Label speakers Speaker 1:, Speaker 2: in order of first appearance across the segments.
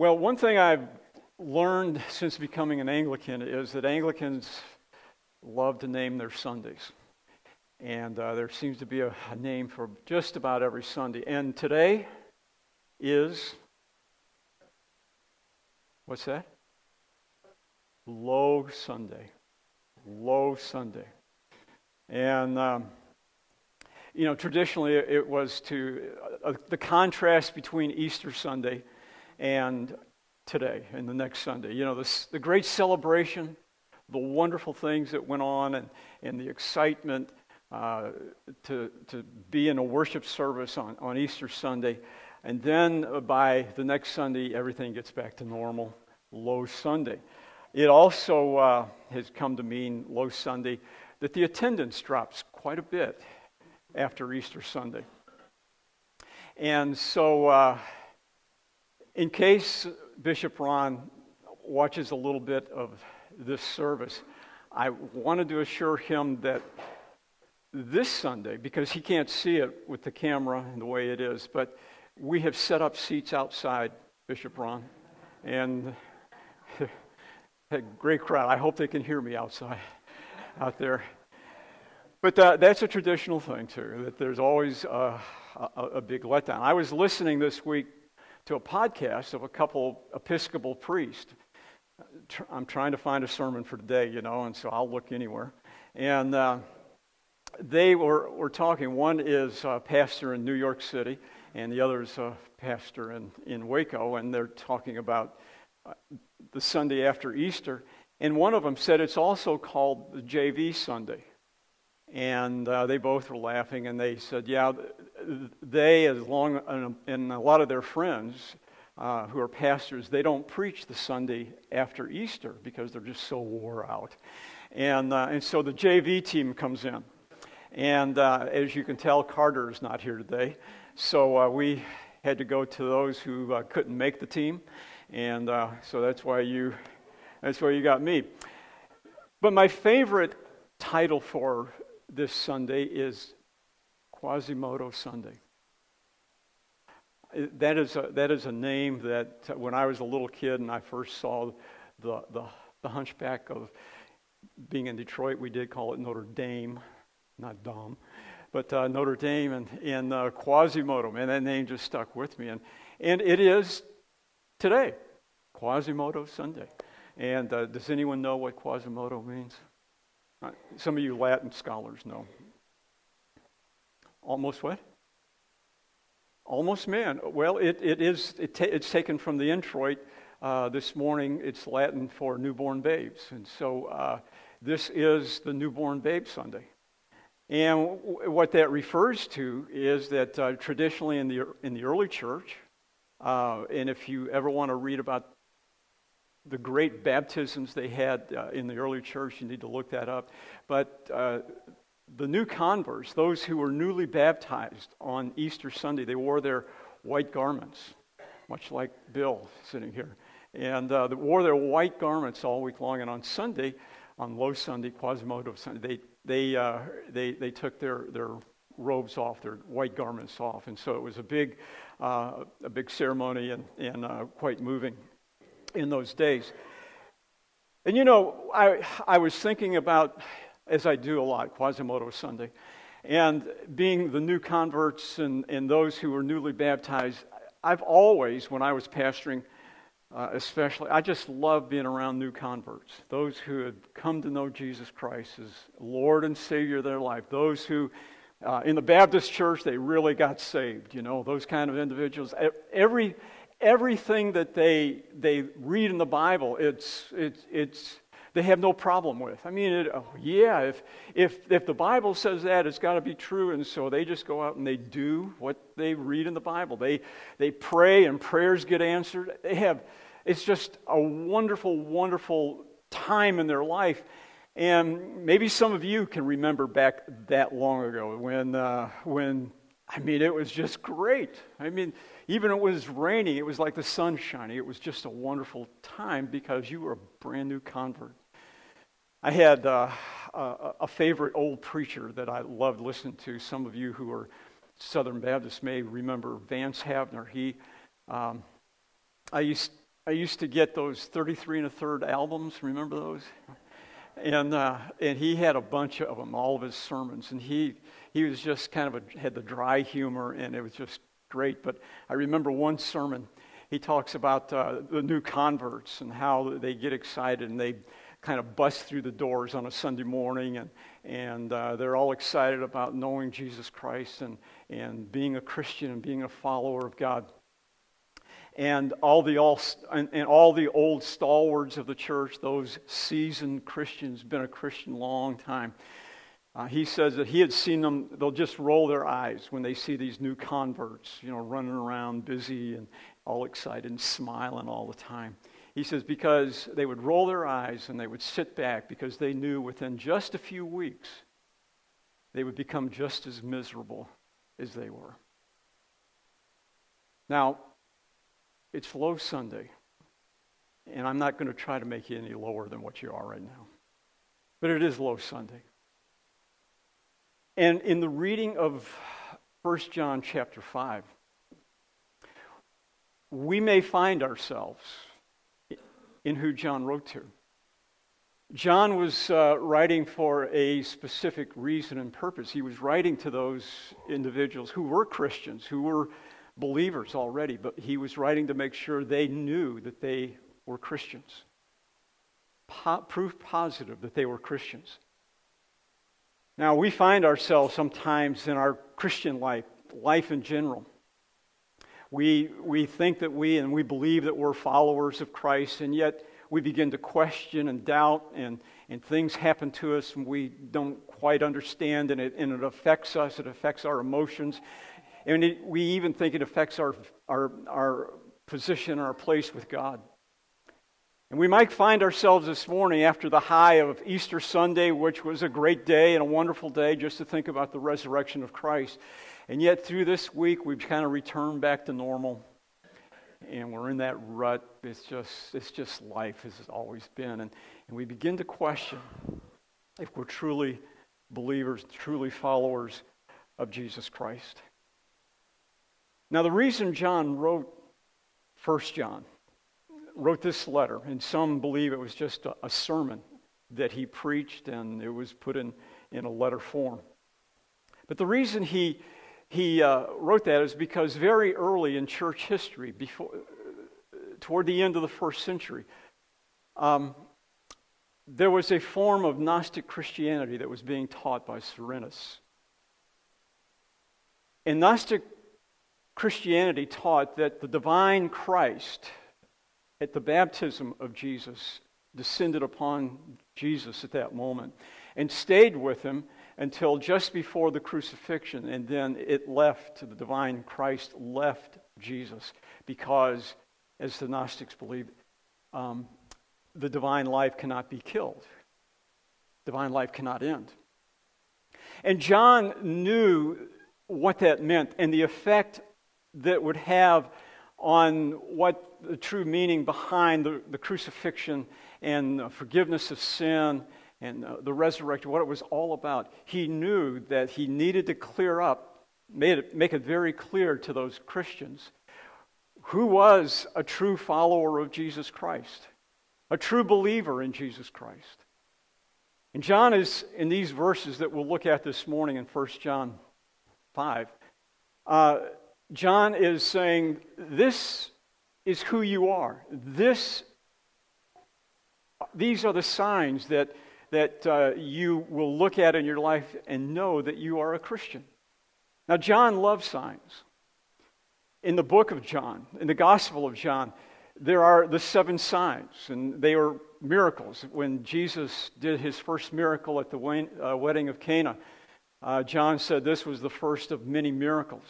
Speaker 1: Well, one thing I've learned since becoming an Anglican is that Anglicans love to name their Sundays. And uh, there seems to be a, a name for just about every Sunday. And today is, what's that? Low Sunday. Low Sunday. And, um, you know, traditionally it was to, uh, the contrast between Easter Sunday and today and the next Sunday. You know, this, the great celebration, the wonderful things that went on, and, and the excitement uh, to, to be in a worship service on, on Easter Sunday. And then uh, by the next Sunday, everything gets back to normal, Low Sunday. It also uh, has come to mean, Low Sunday, that the attendance drops quite a bit after Easter Sunday. And so, uh, in case Bishop Ron watches a little bit of this service, I wanted to assure him that this Sunday, because he can't see it with the camera and the way it is, but we have set up seats outside Bishop Ron, and a great crowd. I hope they can hear me outside, out there. But uh, that's a traditional thing, too, that there's always a, a, a big letdown. I was listening this week to a podcast of a couple Episcopal priests. I'm trying to find a sermon for today, you know, and so I'll look anywhere. And uh, they were, were talking. One is a pastor in New York City, and the other is a pastor in, in Waco, and they're talking about uh, the Sunday after Easter. And one of them said it's also called the JV Sunday. And uh, they both were laughing, and they said, Yeah, they, as long, and a lot of their friends uh, who are pastors, they don't preach the Sunday after Easter because they're just so wore out. And, uh, and so the JV team comes in. And uh, as you can tell, Carter is not here today. So uh, we had to go to those who uh, couldn't make the team. And so that's why you, that's why you got me. But my favorite title for this Sunday is Quasimodo Sunday. That is a, that is a name that uh, when I was a little kid and I first saw the, the, the hunchback of being in Detroit, we did call it Notre Dame, not Dom, but uh, Notre Dame and, and uh, Quasimodo. Man, that name just stuck with me. And, and it is today, Quasimodo Sunday. And uh, does anyone know what Quasimodo means? Uh, some of you Latin scholars know. Almost what? Almost man. Well, it, it is, it ta- it's taken from the introit uh, this morning. It's Latin for newborn babes. And so uh, this is the Newborn Babe Sunday. And w- what that refers to is that uh, traditionally in the, er, in the early church, uh, and if you ever want to read about the great baptisms they had uh, in the early church. You need to look that up. But uh, the new converts, those who were newly baptized on Easter Sunday, they wore their white garments, much like Bill sitting here. And uh, they wore their white garments all week long. And on Sunday, on Low Sunday, Quasimodo Sunday, they, they, uh, they, they took their, their robes off, their white garments off. And so it was a big, uh, a big ceremony and, and uh, quite moving in those days. And you know, I, I was thinking about, as I do a lot, Quasimodo Sunday, and being the new converts and, and those who were newly baptized, I've always, when I was pastoring, uh, especially, I just love being around new converts, those who had come to know Jesus Christ as Lord and Savior of their life, those who, uh, in the Baptist church, they really got saved, you know, those kind of individuals. Every everything that they, they read in the Bible, it's, it's, it's, they have no problem with. I mean, it, oh, yeah, if, if, if the Bible says that, it's got to be true. And so they just go out and they do what they read in the Bible. They, they pray and prayers get answered. They have, it's just a wonderful, wonderful time in their life. And maybe some of you can remember back that long ago when, uh, when I mean, it was just great. I mean, even it was raining, it was like the sun shining. It was just a wonderful time because you were a brand new convert. I had uh, a, a, favorite old preacher that I loved listening to. Some of you who are Southern Baptists may remember Vance Havner. He, um, I used I used to get those 33 and a third albums. Remember those? And uh, and he had a bunch of them, all of his sermons, and he he was just kind of a, had the dry humor, and it was just great. But I remember one sermon. He talks about uh, the new converts and how they get excited and they kind of bust through the doors on a Sunday morning, and, and uh, they're all excited about knowing Jesus Christ and, and being a Christian and being a follower of God. And all, the all, and, and all the old stalwarts of the church, those seasoned Christians, been a Christian long time, uh, he says that he had seen them, they'll just roll their eyes when they see these new converts, you know, running around busy and all excited and smiling all the time. He says, because they would roll their eyes and they would sit back because they knew within just a few weeks they would become just as miserable as they were. Now, it's Low Sunday, and I'm not going to try to make you any lower than what you are right now, but it is Low Sunday. And in the reading of 1 John chapter 5, we may find ourselves in who John wrote to. John was uh, writing for a specific reason and purpose. He was writing to those individuals who were Christians, who were believers already, but he was writing to make sure they knew that they were Christians. Po- proof positive that they were Christians. Now, we find ourselves sometimes in our Christian life, life in general. We, we think that we and we believe that we're followers of Christ, and yet we begin to question and doubt, and, and things happen to us and we don't quite understand, and it, and it affects us, it affects our emotions, and it, we even think it affects our, our, our position, our place with God. And we might find ourselves this morning after the high of Easter Sunday, which was a great day and a wonderful day just to think about the resurrection of Christ. And yet, through this week, we've kind of returned back to normal. And we're in that rut. It's just, it's just life as it's always been. And, and we begin to question if we're truly believers, truly followers of Jesus Christ. Now, the reason John wrote 1 John wrote this letter, and some believe it was just a, a sermon that he preached, and it was put in, in a letter form. But the reason he, he uh, wrote that is because very early in church history, before, toward the end of the first century, um, there was a form of Gnostic Christianity that was being taught by Cerinthus. And Gnostic Christianity taught that the divine Christ at the baptism of Jesus, descended upon Jesus at that moment, and stayed with him until just before the crucifixion. And then it left, the divine Christ left Jesus because, as the Gnostics believe, um, the divine life cannot be killed, divine life cannot end. And John knew what that meant and the effect that would have on what the true meaning behind the, the crucifixion and the forgiveness of sin and the resurrection, what it was all about. He knew that he needed to clear up, made it, make it very clear to those Christians who was a true follower of Jesus Christ, a true believer in Jesus Christ. And John is, in these verses that we'll look at this morning in 1 John 5, uh, John is saying, This is who you are. This, these are the signs that, that uh, you will look at in your life and know that you are a Christian. Now, John loves signs. In the book of John, in the Gospel of John, there are the seven signs, and they are miracles. When Jesus did his first miracle at the uh, wedding of Cana, uh, John said this was the first of many miracles.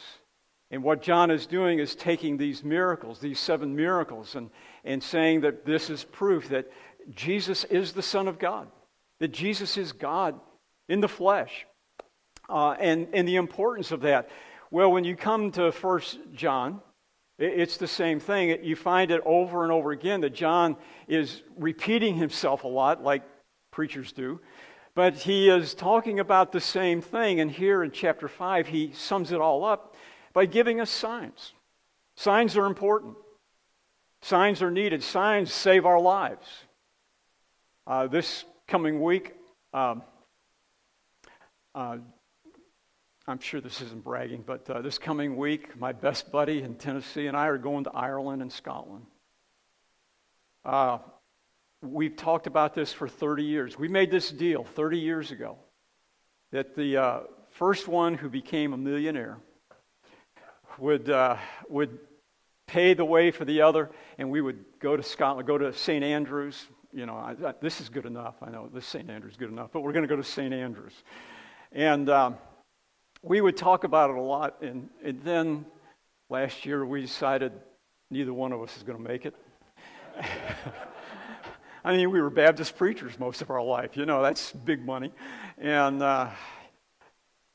Speaker 1: And what John is doing is taking these miracles, these seven miracles, and, and saying that this is proof that Jesus is the Son of God, that Jesus is God in the flesh, uh, and, and the importance of that. Well, when you come to First John, it's the same thing. You find it over and over again that John is repeating himself a lot, like preachers do, but he is talking about the same thing. And here in chapter 5, he sums it all up by giving us signs. Signs are important, signs are needed, signs save our lives. Uh, this coming week, um, uh, I'm sure this isn't bragging, but uh, this coming week, my best buddy in Tennessee and I are going to Ireland and Scotland. Uh, we've talked about this for 30 years. We made this deal 30 years ago that the uh, first one who became a millionaire would, uh, would pay the way for the other, and we would go to Scotland, go to St. Andrews. You know, I, I, this is good enough. I know this St. Andrews is good enough, but we're going to go to St. Andrews. And um, we would talk about it a lot. And, and then last year, we decided neither one of us is going to make it. I mean, we were Baptist preachers most of our life. You know, that's big money. And, uh,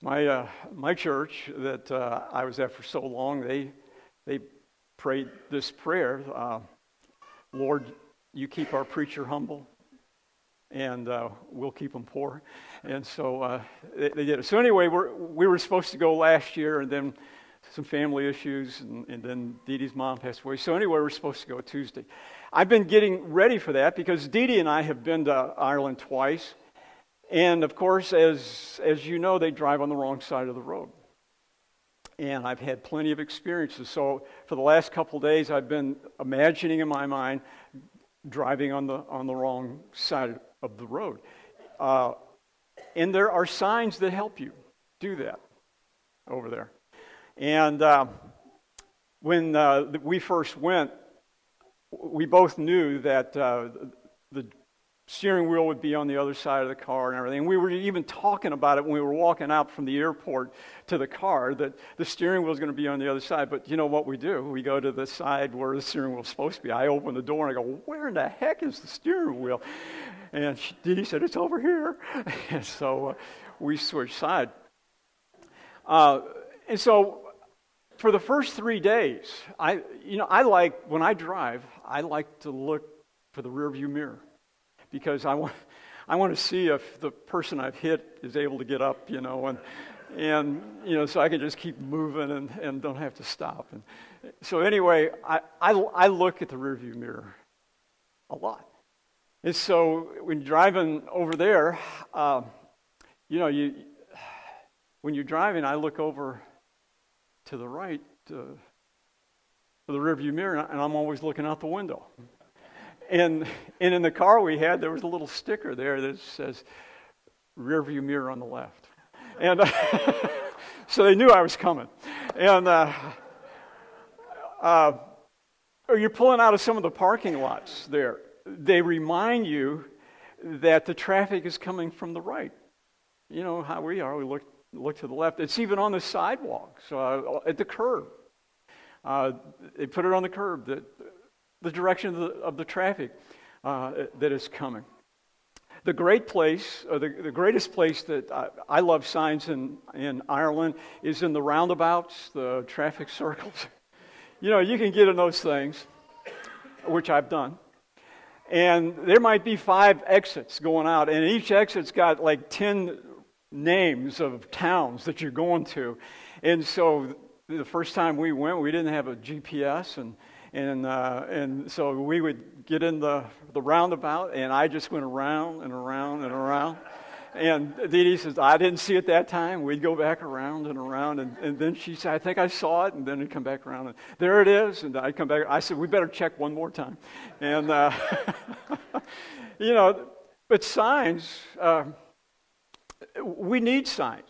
Speaker 1: my, uh, my church that uh, I was at for so long, they, they prayed this prayer uh, Lord, you keep our preacher humble, and uh, we'll keep him poor. And so uh, they, they, did it. So, anyway, we we were supposed to go last year, and then some family issues, and, and then Dee Dee's mom passed away. So, anyway, we're supposed to go Tuesday. I've been getting ready for that because Dee Dee and I have been to Ireland twice. And of course, as, as you know, they drive on the wrong side of the road. And I've had plenty of experiences. So for the last couple days, I've been imagining in my mind driving on the, on the wrong side of the road. Uh, and there are signs that help you do that over there. And uh, when uh, we first went, we both knew that uh, the steering wheel would be on the other side of the car and everything. We were even talking about it when we were walking out from the airport to the car that the steering wheel is going to be on the other side. But you know what we do? We go to the side where the steering wheel is supposed to be. I open the door and I go, Where in the heck is the steering wheel? And she, said, It's over here. And so uh, we switched side. Uh, and so for the first three days, I, you know, I like, when I drive, I like to look for the rearview mirror because I want, I want to see if the person I've hit is able to get up, you know, and, and you know, so I can just keep moving and, and don't have to stop. And so anyway, I, I, I look at the rearview mirror a lot. And so when you're driving over there, uh, you know, you, when you're driving, I look over to the right, uh, the rearview mirror, and I'm always looking out the window. And, and in the car we had, there was a little sticker there that says, rear view mirror on the left. And so they knew I was coming. And uh, uh, oh, you're pulling out of some of the parking lots there. They remind you that the traffic is coming from the right. You know how we are. We look, look to the left. It's even on the sidewalks, uh, at the curb. Uh, they put it on the curb that the direction of the, of the traffic uh, that is coming. The great place, or uh, the, the greatest place that I, I love signs in, in Ireland is in the roundabouts, the traffic circles. you know, you can get in those things, which I've done and there might be five exits going out, and each exit's got like 10 names of towns that you're going to. And so the first time we went, we didn't have a GPS, and and, uh, and so we would get in the, the roundabout, and I just went around and around and around. And Dee Dee says, I didn't see it that time. We'd go back around and around. And, and then she said, I think I saw it. And then I'd come back around. And there it is. And I'd come back. I said, we better check one more time. And, uh, you know, but signs, uh, we need signs.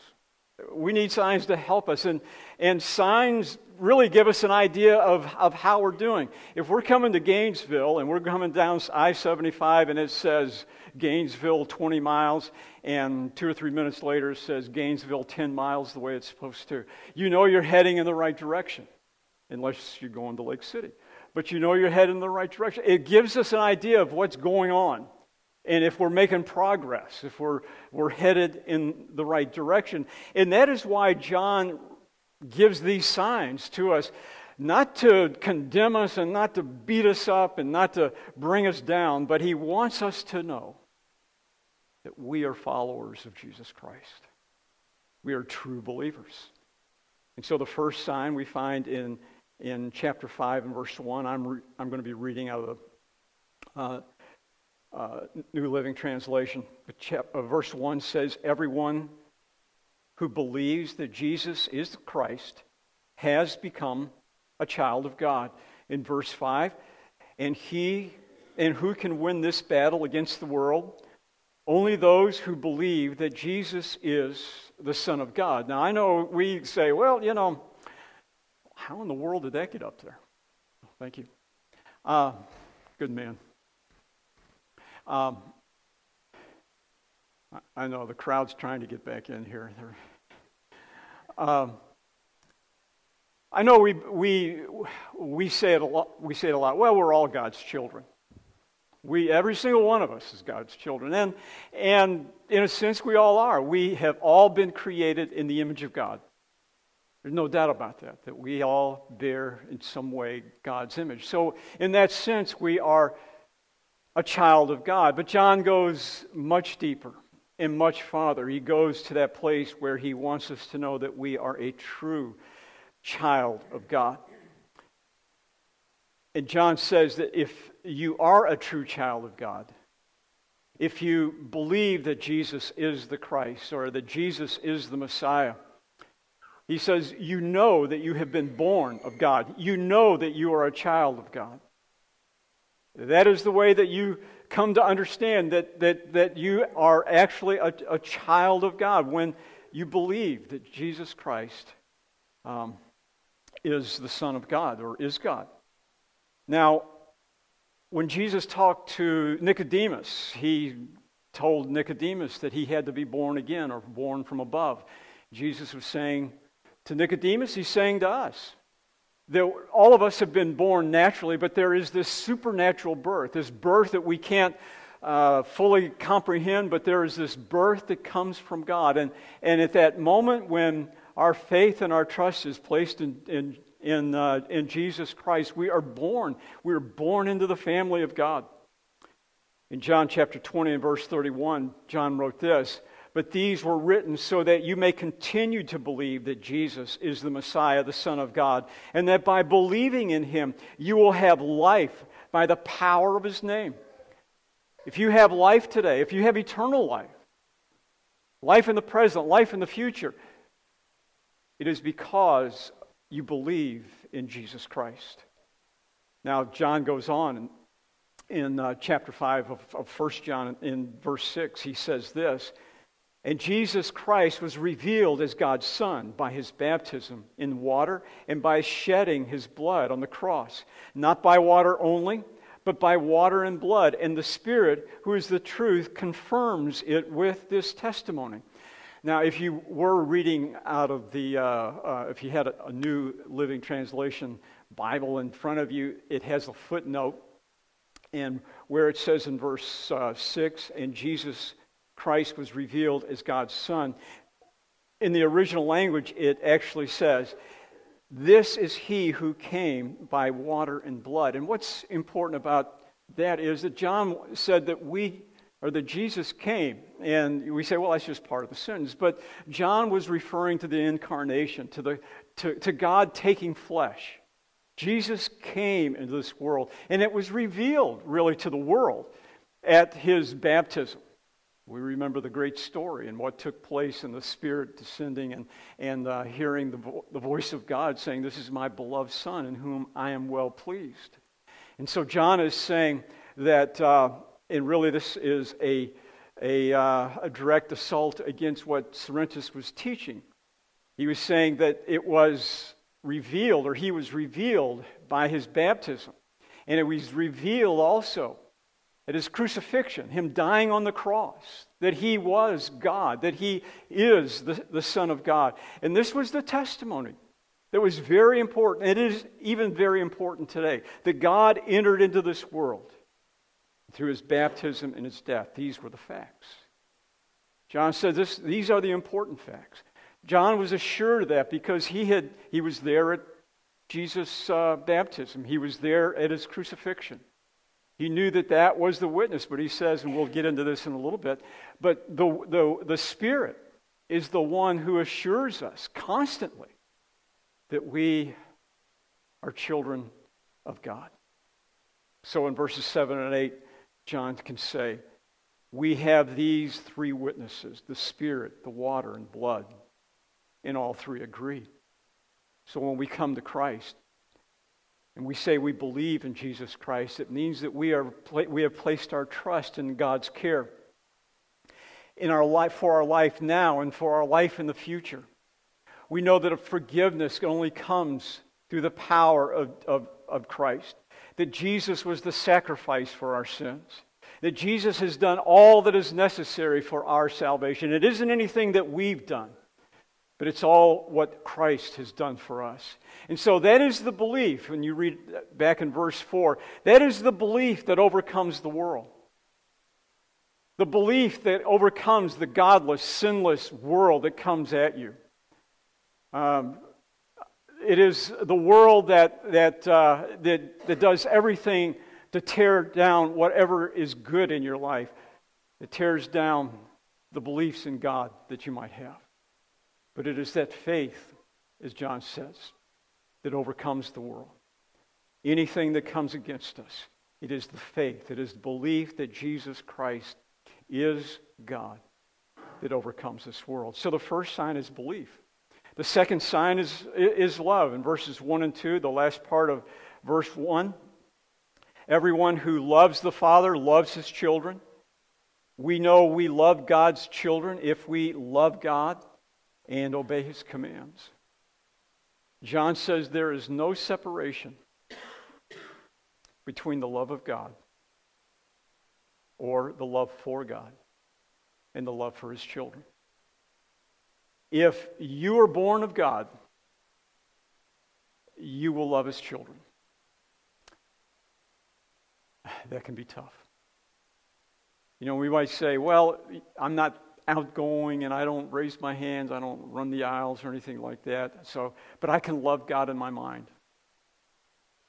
Speaker 1: We need signs to help us. And, and signs really give us an idea of, of how we're doing. If we're coming to Gainesville and we're coming down I 75 and it says Gainesville 20 miles, and two or three minutes later it says Gainesville 10 miles the way it's supposed to, you know you're heading in the right direction, unless you're going to Lake City. But you know you're heading in the right direction. It gives us an idea of what's going on and if we're making progress, if we're, we're headed in the right direction. And that is why John gives these signs to us, not to condemn us and not to beat us up and not to bring us down, but he wants us to know that we are followers of Jesus Christ. We are true believers. And so the first sign we find in, in chapter 5 and verse 1, I'm, re- I'm going to be reading out of the uh, uh, New Living Translation. Chap- uh, verse 1 says, Everyone who believes that Jesus is the Christ has become a child of God. In verse 5, and he and who can win this battle against the world? Only those who believe that Jesus is the Son of God. Now, I know we say, well, you know, how in the world did that get up there? Thank you. Uh, good man. Um, I know the crowd's trying to get back in here. Um, I know we, we, we, say it a lot, we say it a lot. Well, we're all God's children. We, every single one of us is God's children. And, and in a sense, we all are. We have all been created in the image of God. There's no doubt about that, that we all bear in some way God's image. So, in that sense, we are a child of God. But John goes much deeper and much farther. He goes to that place where he wants us to know that we are a true child of God. And John says that if you are a true child of God, if you believe that Jesus is the Christ or that Jesus is the Messiah, he says, you know that you have been born of God. You know that you are a child of God. That is the way that you come to understand that, that, that you are actually a, a child of God when you believe that Jesus Christ um, is the Son of God or is God. Now, when Jesus talked to Nicodemus, he told Nicodemus that he had to be born again or born from above. Jesus was saying to Nicodemus, he's saying to us, that all of us have been born naturally, but there is this supernatural birth, this birth that we can't uh, fully comprehend, but there is this birth that comes from God. And, and at that moment when our faith and our trust is placed in, in, in, uh, in Jesus Christ, we are born. We are born into the family of God. In John chapter 20 and verse 31, John wrote this but these were written so that you may continue to believe that Jesus is the Messiah, the Son of God, and that by believing in him, you will have life by the power of his name. If you have life today, if you have eternal life, life in the present, life in the future, it is because you believe in Jesus Christ. Now, John goes on in, uh, chapter 5 of, of 1 John, in verse 6, he says this and Jesus Christ was revealed as God's Son by his baptism in water and by shedding his blood on the cross, not by water only, but by water and blood. And the Spirit, who is the truth, confirms it with this testimony. Now, if you were reading out of the, uh, uh, if you had a, a New Living Translation Bible in front of you, it has a footnote, and where it says in verse uh, 6, and Jesus Christ was revealed as God's Son. In the original language, it actually says, This is he who came by water and blood. And what's important about that is that John said that we or that Jesus came. And we say, well, that's just part of the sentence. But John was referring to the incarnation, to, the, to, to God taking flesh. Jesus came into this world, and it was revealed really to the world at his baptism. We remember the great story and what took place in the Spirit descending and, and uh, hearing the, vo- the voice of God saying, This is my beloved Son in whom I am well pleased. And so John is saying that, uh, and really this is a, a, uh, a direct assault against what Cerinthus was teaching. He was saying that it was revealed, or he was revealed by his baptism. And it was revealed also at his crucifixion, him dying on the cross, that he was God, that he is the, the Son of God. And this was the testimony that was very important. It is even very important today that God entered into this world through his baptism and his death. These were the facts. John said, this, These are the important facts. John was assured of that because he, had, he was there at Jesus' uh, baptism, he was there at his crucifixion. He knew that that was the witness, but he says, and we'll get into this in a little bit, but the, the, the Spirit is the one who assures us constantly that we are children of God. So in verses 7 and 8, John can say, We have these three witnesses the Spirit, the water, and blood, and all three agree. So when we come to Christ, and we say we believe in Jesus Christ, it means that we, are, we have placed our trust in God's care in our life, for our life now and for our life in the future. We know that forgiveness only comes through the power of, of, of Christ, that Jesus was the sacrifice for our sins, that Jesus has done all that is necessary for our salvation. It isn't anything that we've done. But it's all what Christ has done for us. And so that is the belief, when you read back in verse 4, that is the belief that overcomes the world. The belief that overcomes the godless, sinless world that comes at you. Um, it is the world that, that, uh, that, that does everything to tear down whatever is good in your life, it tears down the beliefs in God that you might have. But it is that faith, as John says, that overcomes the world. Anything that comes against us, it is the faith, it is the belief that Jesus Christ is God that overcomes this world. So the first sign is belief. The second sign is, is love. In verses 1 and 2, the last part of verse 1, everyone who loves the Father loves his children. We know we love God's children if we love God and obey his commands. John says there is no separation between the love of God or the love for God and the love for his children. If you are born of God, you will love his children. That can be tough. You know, we might say, well, I'm not outgoing and I don't raise my hands, I don't run the aisles or anything like that. So, but I can love God in my mind.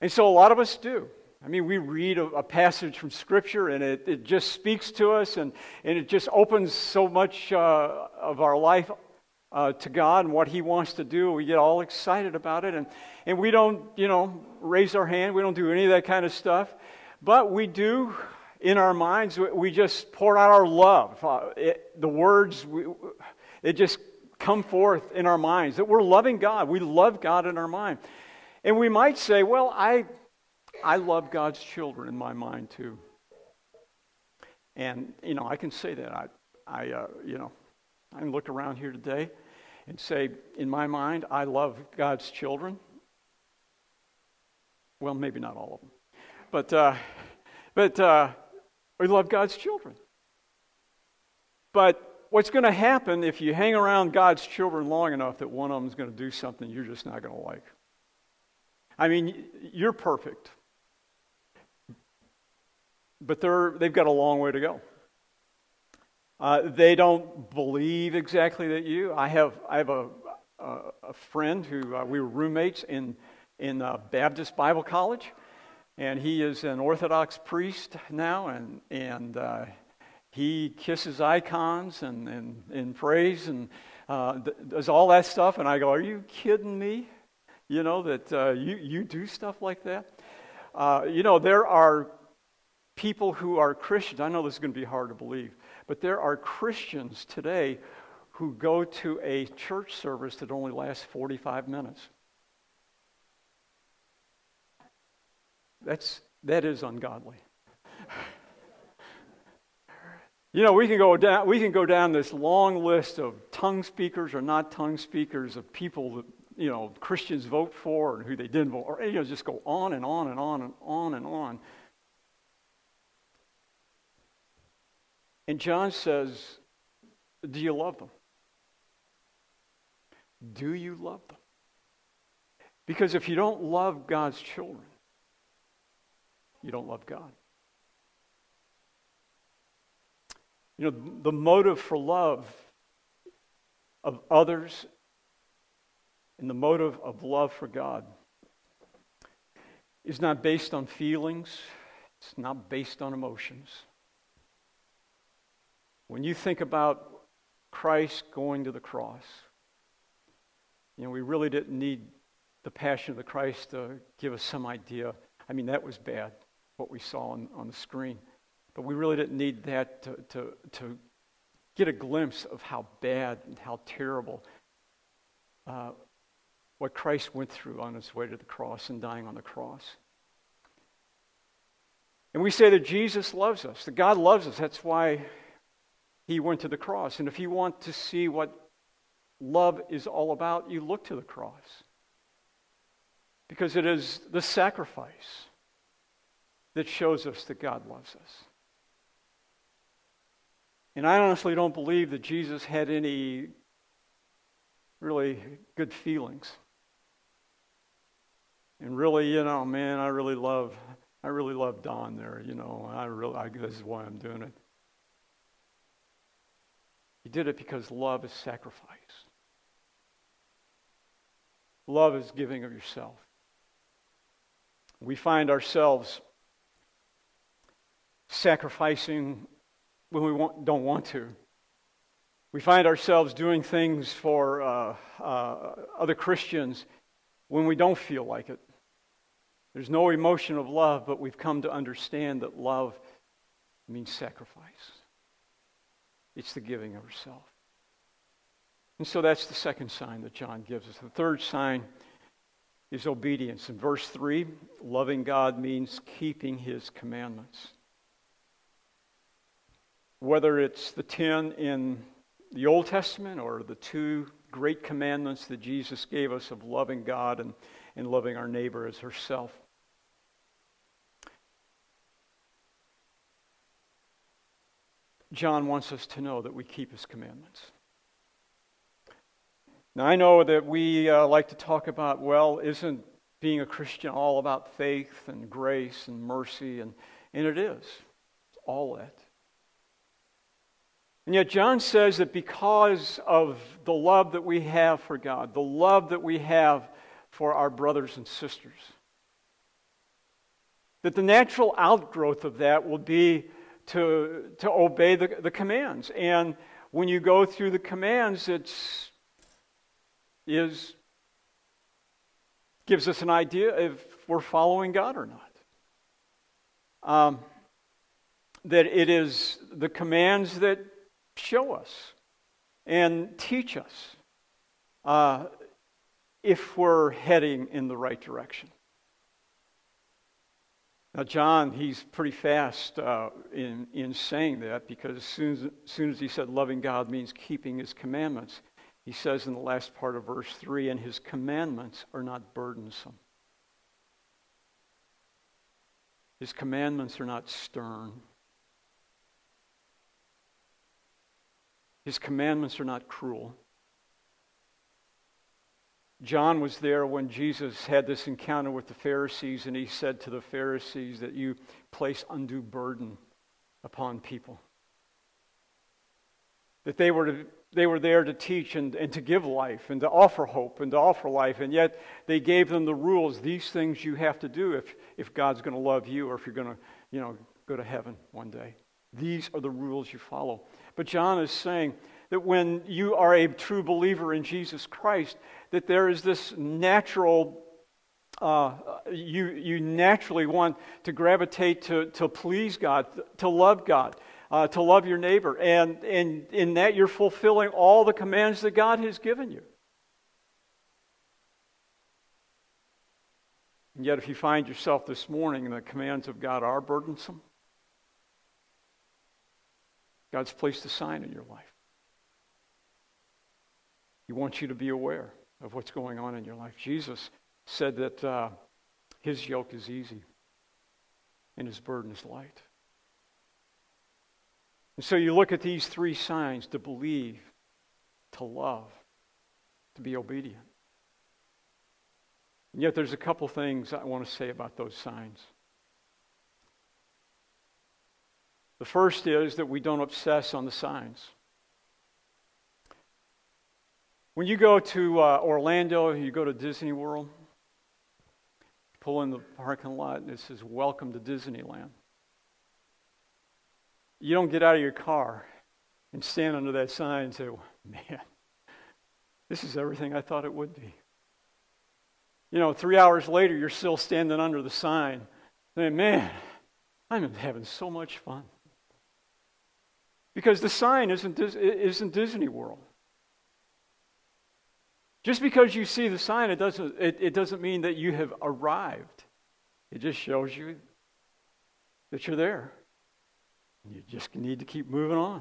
Speaker 1: And so a lot of us do. I mean, we read a, a passage from Scripture and it, it just speaks to us and, and it just opens so much uh, of our life uh, to God and what He wants to do. We get all excited about it and, and we don't, you know, raise our hand. We don't do any of that kind of stuff. But we do in our minds, we just pour out our love. Uh, it, the words, we, it just come forth in our minds that we're loving God. We love God in our mind. And we might say, well, I, I love God's children in my mind too. And, you know, I can say that. I, I uh, you know, I can look around here today and say, in my mind, I love God's children. Well, maybe not all of them. But, uh, but, uh, we love God's children. But what's going to happen if you hang around God's children long enough that one of them is going to do something you're just not going to like? I mean, you're perfect. But they're, they've got a long way to go. Uh, they don't believe exactly that you. I have, I have a, a, a friend who uh, we were roommates in, in uh, Baptist Bible College and he is an Orthodox priest now, and and uh, he kisses icons and and, and prays and uh, does all that stuff. And I go, "Are you kidding me? You know that uh, you you do stuff like that? Uh, you know there are people who are Christians. I know this is going to be hard to believe, but there are Christians today." Who go to a church service that only lasts 45 minutes. That's, that is ungodly. you know, we can, go down, we can go down this long list of tongue speakers or not tongue speakers, of people that, you know, Christians vote for and who they didn't vote for, or, you know, just go on and on and on and on and on. And John says, Do you love them? Do you love them? Because if you don't love God's children, you don't love God. You know, the motive for love of others and the motive of love for God is not based on feelings, it's not based on emotions. When you think about Christ going to the cross, you know, we really didn't need the passion of the Christ to give us some idea. I mean, that was bad what we saw on, on the screen. But we really didn't need that to, to, to get a glimpse of how bad and how terrible uh, what Christ went through on his way to the cross and dying on the cross. And we say that Jesus loves us, that God loves us. That's why he went to the cross. And if you want to see what love is all about, you look to the cross. Because it is the sacrifice that shows us that God loves us. And I honestly don't believe that Jesus had any really good feelings. And really, you know, man, I really love, I really love Don there. You know, I really, I, this is why I'm doing it. He did it because love is sacrifice. Love is giving of yourself. We find ourselves sacrificing when we want, don't want to. We find ourselves doing things for uh, uh, other Christians when we don't feel like it. There's no emotion of love, but we've come to understand that love means sacrifice. It's the giving of ourself. And so that's the second sign that John gives us. The third sign is obedience. In verse 3, loving God means keeping his commandments whether it's the 10 in the Old Testament or the two great commandments that Jesus gave us of loving God and, and loving our neighbor as herself. John wants us to know that we keep his commandments. Now, I know that we uh, like to talk about, well, isn't being a Christian all about faith and grace and mercy? And, and it is. It's all that. And yet, John says that because of the love that we have for God, the love that we have for our brothers and sisters, that the natural outgrowth of that will be to, to obey the, the commands. And when you go through the commands, it is, gives us an idea if we're following God or not. Um, that it is the commands that show us and teach us uh, if we're heading in the right direction. Now, John, he's pretty fast uh, in, in saying that because as soon as, as soon as he said loving God means keeping his commandments, he says in the last part of verse 3 and his commandments are not burdensome. His commandments are not stern. His commandments are not cruel. John was there when Jesus had this encounter with the Pharisees, and he said to the Pharisees that you place undue burden upon people. That they were, to, they were there to teach and, and to give life and to offer hope and to offer life, and yet they gave them the rules these things you have to do if, if God's going to love you or if you're going to you know, go to heaven one day. These are the rules you follow. But John is saying that when you are a true believer in Jesus Christ, that there is this natural uh, you, you naturally want to gravitate to, to please God, to love God, uh, to love your neighbor. And, and in that, you're fulfilling all the commands that God has given you. And yet, if you find yourself this morning, the commands of God are burdensome. God's placed a sign in your life. He wants you to be aware of what's going on in your life. Jesus said that uh, his yoke is easy and his burden is light. And so you look at these three signs to believe, to love, to be obedient. And yet there's a couple things I want to say about those signs. The first is that we don't obsess on the signs. When you go to uh, Orlando, you go to Disney World, pull in the parking lot, and it says, Welcome to Disneyland. You don't get out of your car and stand under that sign and say, Man, this is everything I thought it would be. You know, three hours later, you're still standing under the sign, saying, Man, I'm having so much fun. Because the sign isn't, isn't Disney World. Just because you see the sign, it doesn't, it, it doesn't mean that you have arrived. It just shows you that you're there. You just need to keep moving on.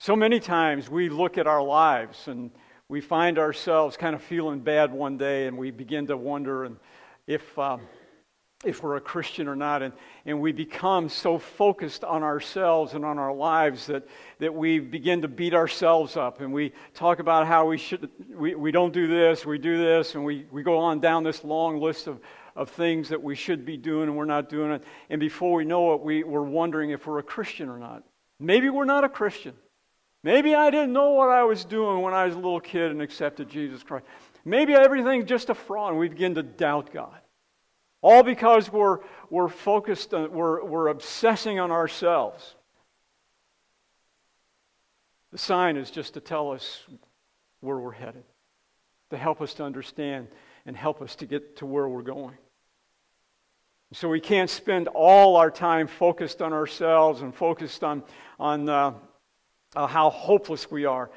Speaker 1: So many times we look at our lives and we find ourselves kind of feeling bad one day and we begin to wonder and if, um, if we're a Christian or not. And, and we become so focused on ourselves and on our lives that, that we begin to beat ourselves up. And we talk about how we, should, we, we don't do this, we do this, and we, we go on down this long list of, of things that we should be doing and we're not doing it. And before we know it, we, we're wondering if we're a Christian or not. Maybe we're not a Christian. Maybe I didn't know what I was doing when I was a little kid and accepted Jesus Christ. Maybe everything's just a fraud, and we begin to doubt God. All because we're, we're focused, on, uh, we're, we're obsessing on ourselves. The sign is just to tell us where we're headed, to help us to understand and help us to get to where we're going. So we can't spend all our time focused on ourselves and focused on, on uh, uh, how hopeless we are.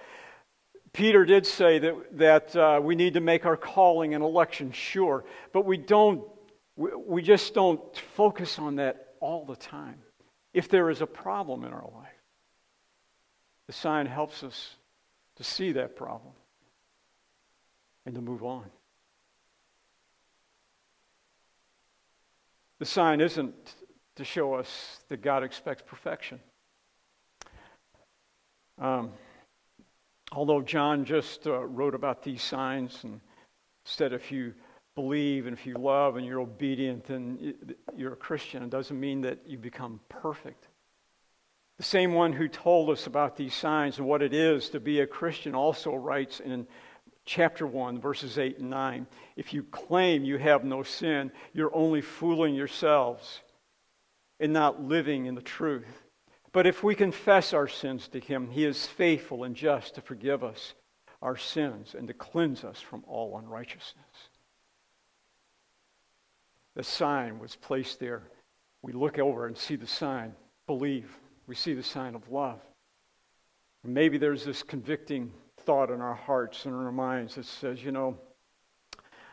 Speaker 1: Peter did say that, that uh, we need to make our calling and election sure, but we don't we, we just don't focus on that all the time. If there is a problem in our life, the sign helps us to see that problem and to move on. The sign isn't to show us that God expects perfection. Um, although John just uh, wrote about these signs and said a few believe and if you love and you're obedient and you're a Christian, it doesn't mean that you become perfect. The same one who told us about these signs and what it is to be a Christian also writes in chapter 1, verses 8 and 9 If you claim you have no sin, you're only fooling yourselves and not living in the truth. But if we confess our sins to Him, He is faithful and just to forgive us our sins and to cleanse us from all unrighteousness the sign was placed there. We look over and see the sign, believe. We see the sign of love. Maybe there's this convicting thought in our hearts and in our minds that says, you know,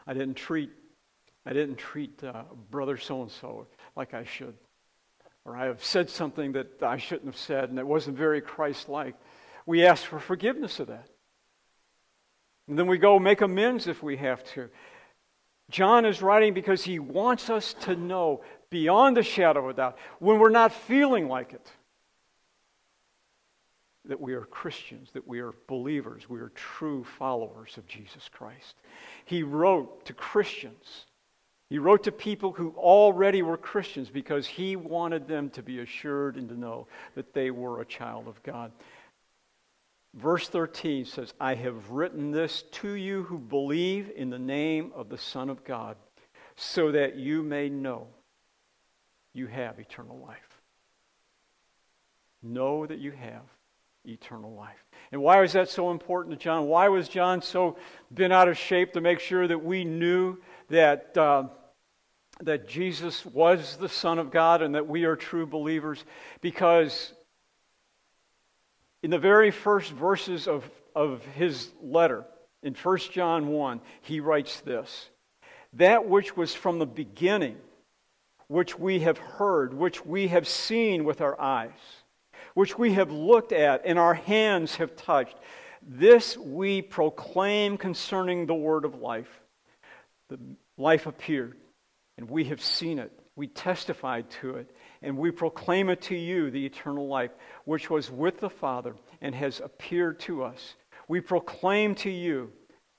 Speaker 1: I didn't treat, I didn't treat uh, brother so and so like I should, or I have said something that I shouldn't have said, and it wasn't very Christ-like. We ask for forgiveness of that, and then we go make amends if we have to. John is writing because he wants us to know beyond a shadow of doubt, when we're not feeling like it, that we are Christians, that we are believers, we are true followers of Jesus Christ. He wrote to Christians. He wrote to people who already were Christians because he wanted them to be assured and to know that they were a child of God. Verse 13 says, I have written this to you who believe in the name of the Son of God, so that you may know you have eternal life. Know that you have eternal life. And why was that so important to John? Why was John so bent out of shape to make sure that we knew that, uh, that Jesus was the Son of God and that we are true believers? Because in the very first verses of, of his letter, in 1 John 1, he writes this That which was from the beginning, which we have heard, which we have seen with our eyes, which we have looked at and our hands have touched, this we proclaim concerning the word of life. The life appeared, and we have seen it, we testified to it, and we proclaim it to you, the eternal life, which was with the Father and has appeared to us. We proclaim to you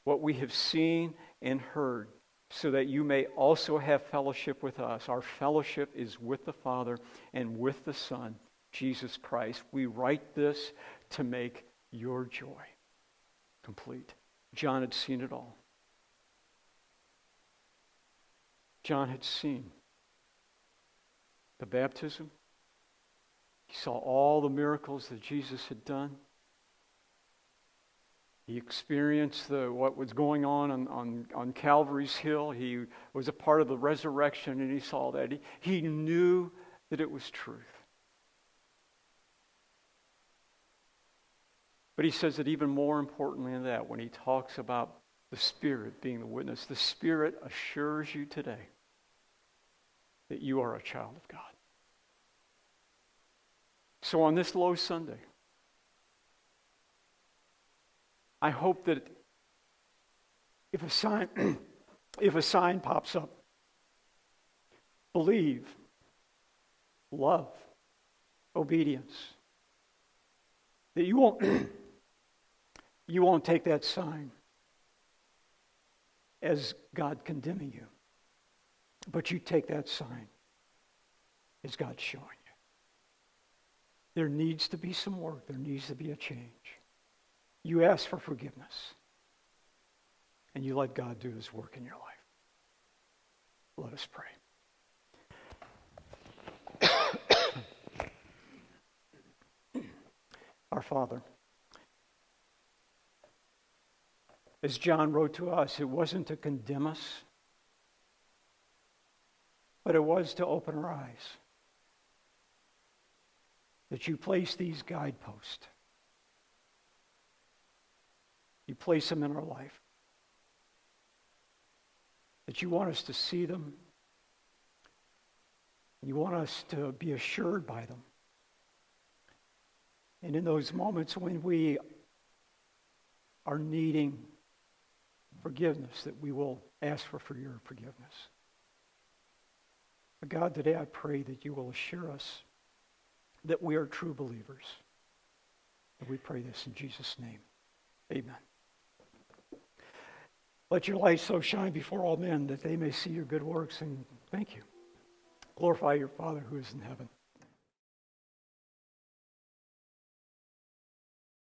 Speaker 1: what we have seen and heard, so that you may also have fellowship with us. Our fellowship is with the Father and with the Son, Jesus Christ. We write this to make your joy complete. John had seen it all. John had seen the baptism, he saw all the miracles that Jesus had done. He experienced the, what was going on on, on on Calvary's Hill. He was a part of the resurrection and he saw that. He, he knew that it was truth. But he says that even more importantly than that, when he talks about the Spirit being the witness, the Spirit assures you today that you are a child of God. So on this low Sunday, I hope that if a sign, if a sign pops up, believe, love, obedience, that you won't, you won't take that sign as God condemning you, but you take that sign as God showing you. There needs to be some work. There needs to be a change. You ask for forgiveness, and you let God do his work in your life. Let us pray. Our Father, as John wrote to us, it wasn't to condemn us, but it was to open our eyes that you place these guideposts. You place them in our life. That you want us to see them. You want us to be assured by them. And in those moments when we are needing forgiveness, that we will ask for, for your forgiveness. But God, today I pray that you will assure us that we are true believers. And we pray this in Jesus' name. Amen. Let your light so shine before all men that they may see your good works and thank you. Glorify your Father who is in heaven.